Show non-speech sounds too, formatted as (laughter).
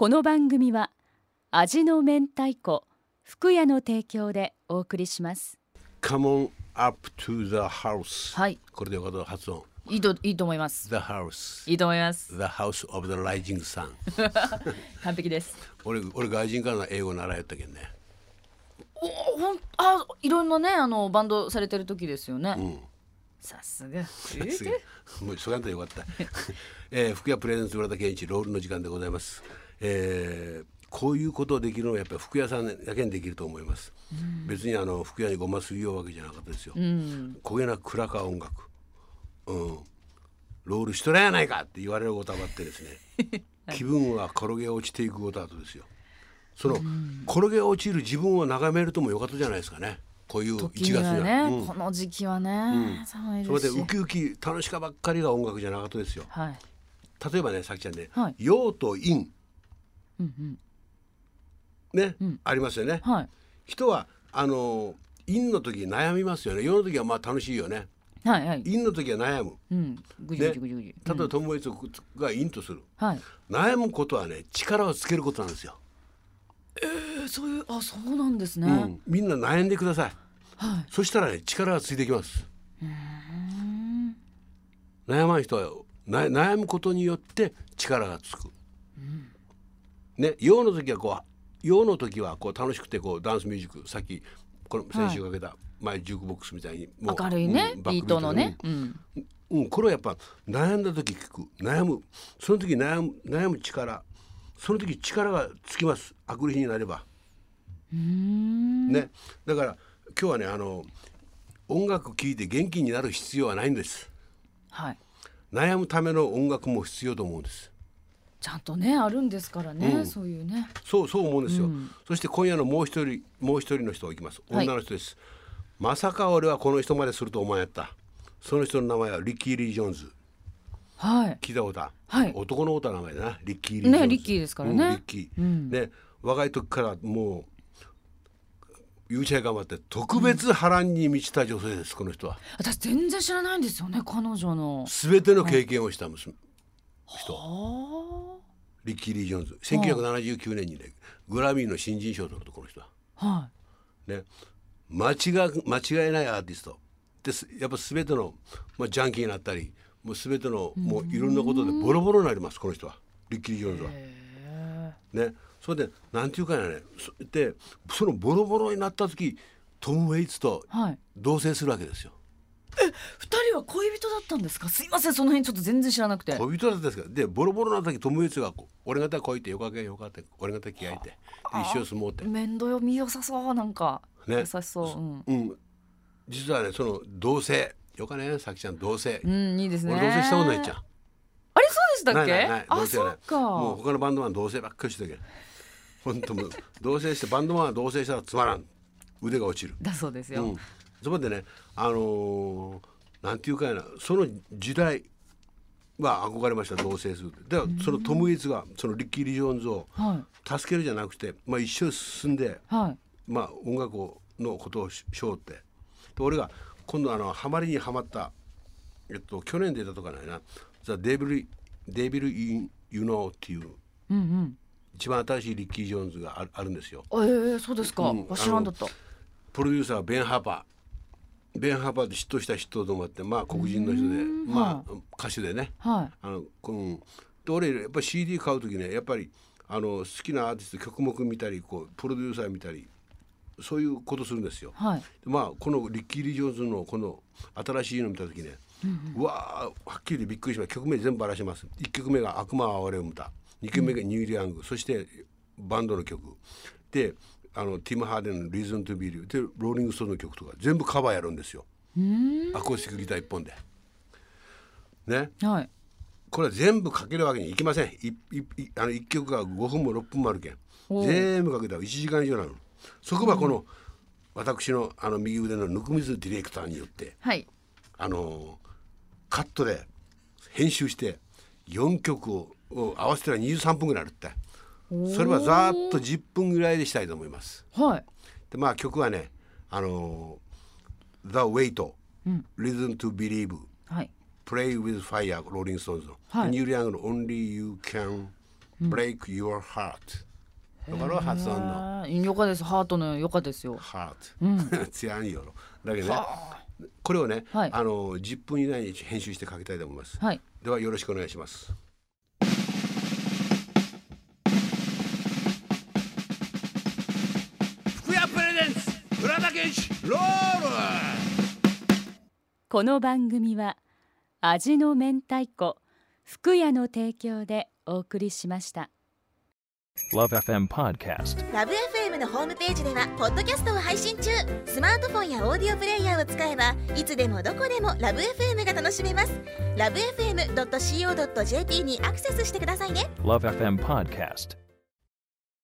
この番組は味の明太子福屋の提供でお送りします。Come on up to the house. はい。これでよかった発音。いいといいと思います。The house. いいと思います。The house of the rising sun. (laughs) 完璧です。俺俺外人からの英語習いよったけんね。おほんあいろんなねあのバンドされてる時ですよね、さすが。すげえもうそがんとよかった、(laughs) えー、福屋プレゼンツ村田健一ロールの時間でございます、えーこういうことをできるのはやっぱり福屋さんだけにできると思います、別にあの福屋にごますりようわけじゃなかったですよ、焦げな暗か音楽。うん。ロールしとらやないかって言われることはばってですね。(laughs) 気分は転げ落ちていくこと後ですよ。その転げ落ちる自分を眺めるともよかったじゃないですかね。こういう1時月には。ね、うん。この時期はね、寒いそれでウキウキ楽しかばっかりが音楽じゃなかったですよ。はい。例えばねさきちゃんねはい「陽、と陰」ね、ありますよね、はい。人はあの陰の時悩みますよね。陽の時はまあ楽しいよね。はいはい。陰の時は悩む。うん。ぐじねぐじぐじぐじ、例えば友達が陰とする。はい。悩むことはね力をつけることなんですよ、えそういうあそうなんですね、うん、みんな悩んでください。はい。そしたらね力がついてきます。悩まん人はな悩むことによって力がつく、ね陽の時はこう陽の時はこう楽しくてこうダンスミュージックさっきこの先週かけた前ジュークボックスみたいにもう明るいね、ビートのね、ううん。んうん、これはやっぱ悩んだ時聞く。悩むその時悩む悩む力その時力がつきます。あくる日になれば。ね、だから今日はねあの音楽聴いて元気になる必要はないんです。はい。悩むための音楽も必要と思うんですちゃんとねあるんですからね、そういうね。そうそう思うんですよ、そして今夜のもう一人もう一人の人がいきます。はい。女の人です、まさか俺はこの人まですると思わんやった。その人の名前はリッキー・リー・ジョーンズ。はい。聞いたことある？はい。男の歌の名前だな。リッキー・リー・ジョーンズ。ねリッキーですからね。うんリッキー、ね若い時からもうゆうちゃい頑張って特別波乱に満ちた女性です、この人は。私全然知らないんですよね彼女の。全ての経験をした娘。人。あリッキー・リー・ジョーンズ。1979年にねグラミーの新人賞を取るとこの人は。あはね。間違間違いないアーティスト。ですやっぱ全ての、まあ、ジャンキーになったりもう全てのもういろんなことでボロボロになりますこの人は。リッキー・リー・ジョーンズは。ね。それでなんていうかね。そでそのボロボロになった時トム・ウェイツといはい。同棲するわけですよ。二人は恋人だったんですか？すいませんその辺ちょっと全然知らなくて。恋人だったんですか？らでボロボロな時トム・ウェイツがこう「俺方恋ってよかけよかって俺方気合いてで一生相撲って」面倒よ見よさそうなんか、ね。優しそう。うん、うん、実はねその同棲。よかねさきちゃん同棲、うん、いいですね。俺同棲したことないっちゃん。あれそうでしたっけ？ないないないあそっか。もう他のバンドマン同棲ばっかりしてたけど。本当もう同棲してバンドマンは同棲したらつまらん。腕が落ちる、だそうですよ、うん、そこでねあのーなんていうかやなその時代は憧れました同棲するではそのトム・イツがそのリッキー・リー・ジョーンズをはい。助けるじゃなくて、まあ、一緒に進んではい。まあ、音楽をのことをししようって。で俺が今度あのハマりにはまった、えっと、去年出たとかないな「 The Devil Devil in You Know」っていううんうん。一番新しいリッキー・ジョーンズがあるんですよ。えー、そうですか、うん。わ知らんだった。プロデューサーはベン・ハーパーベン・ハーパーで嫉妬した人と思ってまあ黒人の人でまあ歌手でね。はい。あの、うん、で俺やっぱり CD 買う時ねやっぱりあの好きなアーティスト曲目見たりこうプロデューサー見たりそういうことするんですよ。はい。でまあこのリッキー・リー・ジョーンズのこの新しいの見た時ね、うわーはっきりびっくりしました曲名全部ばらします。1曲目が「悪魔は俺を生んだ」2曲目が「ニュール・ヤング」そしてバンドの曲。であのティム・ハーディンの「 Reason to Believe」でローリング・ストーンの曲とか全部カバーやるんですよ。アコースティックギター1本で。ね。はい。これは全部かけるわけにいきません。いいいあの1曲が5分も6分もあるけん。全部かけたら1時間以上なの。そこはこの、私のあの右腕のぬくみずディレクターによってはい。あのカットで編集して4曲をを合わせたら23分ぐらいあるってそれはざーっと10分ぐらいでしたいと思います。はい。でまあ曲はねあの「The Wait」Reason to Believe」はい。Play with Fire ローリング・ストーンズの、はい。ニューリアングの Only You Can break your heart だから発音の。よかです。ハートのよかですよ。Heart (laughs) 強いよろだけどねこれをね、はい。あの10分以内に編集してかけたいと思います、はい。ではよろしくお願いしますこの番組は味の明太子福屋の提供でお送りしました Love FM Podcast. ラブ f m のホームページではポッドキャストを配信中スマートフォンやオーディオプレイヤーを使えばいつでもどこでもラブ f m が楽しめますラブ FM.co.jp にアクセスしてくださいね Love FM Podcast.